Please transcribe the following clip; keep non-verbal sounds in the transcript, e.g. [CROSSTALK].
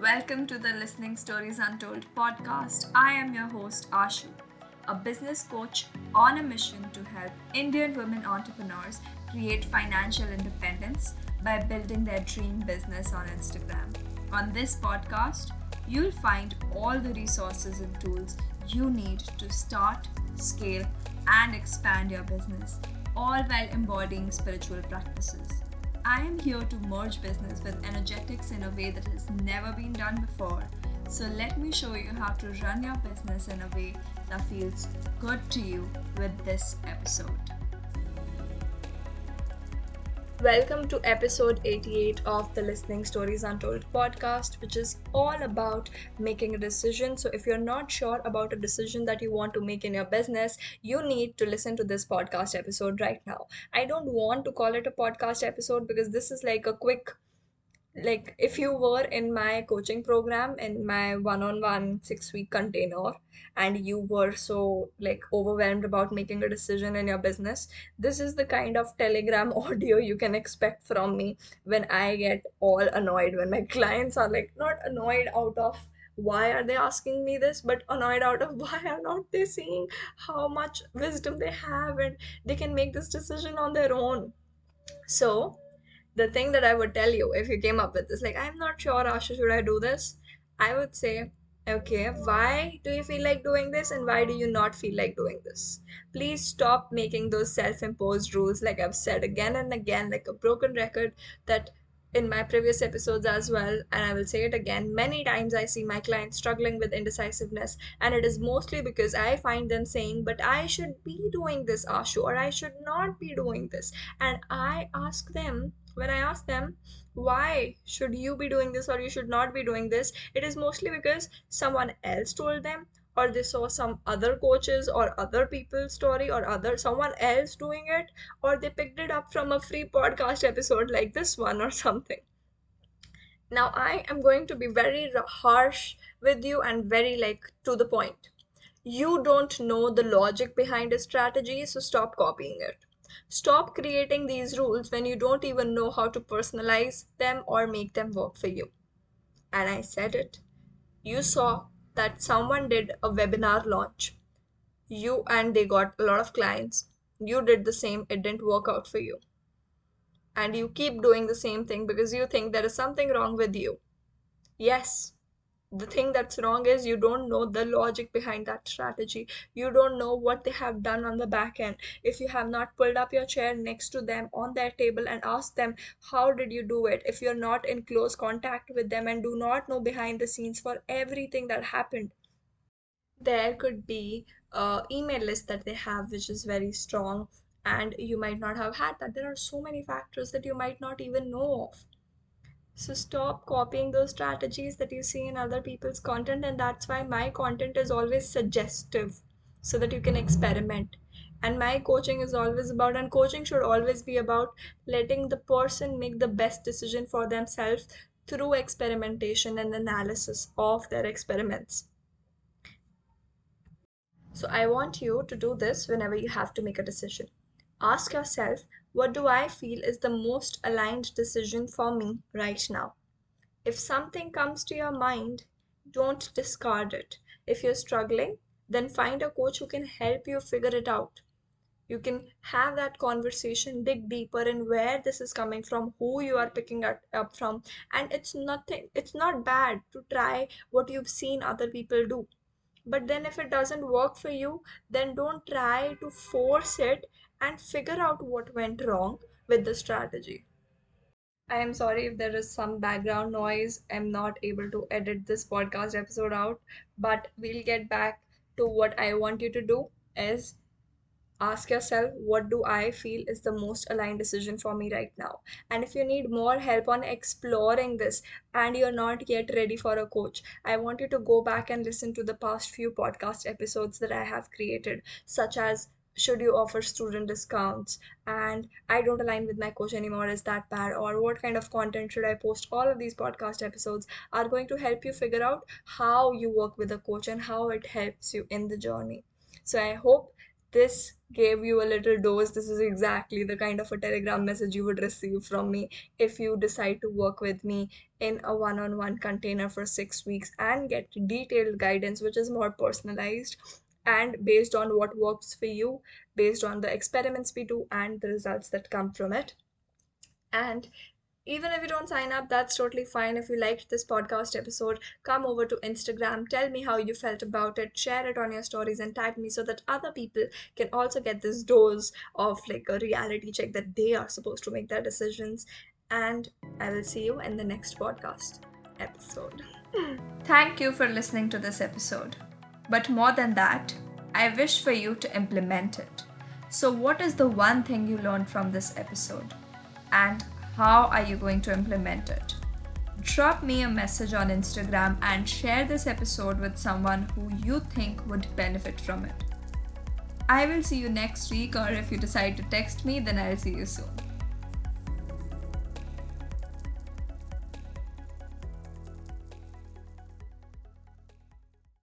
Welcome to the Listening Stories Untold podcast. I am your host, Ashu, a business coach on a mission to help Indian women entrepreneurs create financial independence by building their dream business on Instagram. On this podcast, you'll find all the resources and tools you need to start, scale, and expand your business, all while embodying spiritual practices. I am here to merge business with energetics in a way that has never been done before. So let me show you how to run your business in a way that feels good to you with this episode. Welcome to episode 88 of the Listening Stories Untold podcast, which is all about making a decision. So, if you're not sure about a decision that you want to make in your business, you need to listen to this podcast episode right now. I don't want to call it a podcast episode because this is like a quick like if you were in my coaching program in my one-on-one six week container and you were so like overwhelmed about making a decision in your business this is the kind of telegram [LAUGHS] audio you can expect from me when i get all annoyed when my clients are like not annoyed out of why are they asking me this but annoyed out of [LAUGHS] why are not they seeing how much wisdom they have and they can make this decision on their own. So the thing that I would tell you if you came up with this, like, I'm not sure, Ashu, should I do this? I would say, okay, why do you feel like doing this and why do you not feel like doing this? Please stop making those self imposed rules, like I've said again and again, like a broken record, that in my previous episodes as well, and I will say it again. Many times I see my clients struggling with indecisiveness, and it is mostly because I find them saying, But I should be doing this, Ashu, or I should not be doing this. And I ask them, when I ask them, why should you be doing this or you should not be doing this, it is mostly because someone else told them or they saw some other coaches or other people's story or other someone else doing it or they picked it up from a free podcast episode like this one or something. Now i am going to be very harsh with you and very like to the point. You don't know the logic behind a strategy so stop copying it Stop creating these rules when you don't even know how to personalize them or make them work for you. And I said it. You saw that someone did a webinar launch. You and they got a lot of clients. You did the same, it didn't work out for you. And you keep doing the same thing because you think there is something wrong with you. Yes, the thing that's wrong is you don't know the logic behind that strategy. You don't know what they have done on the back end. If you have not pulled up your chair next to them on their table and asked them how did you do it? If you're not in close contact with them and do not know behind the scenes for everything that happened there could be a email list that they have which is very strong and you might not have had that. There are so many factors that you might not even know of so stop copying those strategies that you see in other people's content, and that's why my content is always suggestive so that you can experiment. And my coaching is always about, and coaching should always be about letting the person make the best decision for themselves through experimentation and analysis of their experiments. So I want you to do this whenever you have to make a decision. Ask yourself what do I feel is the most aligned decision for me right now? If something comes to your mind, don't discard it. If you're struggling, then find a coach who can help you figure it out. You can have that conversation, dig deeper in where this is coming from, who you are picking up from, and it's nothing, it's not bad to try what you've seen other people do. But then, if it doesn't work for you, then don't try to force it and figure out what went wrong with the strategy. I am sorry if there is some background noise. I'm not able to edit this podcast episode out, but we'll get back to what I want you to do is ask yourself what do I feel is the most aligned decision for me right now. And if you need more help on exploring this and you're not yet ready for a coach, I want you to go back and listen to the past few podcast episodes that I have created, such as should you offer student discounts? And i don't align with my coach anymore. Is that bad? Or what kind of content should i post? All of these podcast episodes are going to help you figure out how you work with a coach and how it helps you in the journey. So i hope this gave you a little dose, this is exactly the kind of a telegram message you would receive from me if you decide to work with me in a one on one container for six weeks and get detailed guidance, which is more personalized and based on what works for you, based on the experiments we do and the results that come from it. And even if you don't sign up, that's totally fine. If you liked this podcast episode, come over to Instagram, tell me how you felt about it, share it on your stories, and tag me so that other people can also get this dose of like a reality check that they are supposed to make their decisions. And I will see you in the next podcast episode. Thank you for listening to this episode. But more than that, I wish for you to implement it. So, what is the one thing you learned from this episode? And how are you going to implement it? Drop me a message on Instagram and share this episode with someone who you think would benefit from it. I will see you next week, or if you decide to text me, then I'll see you soon.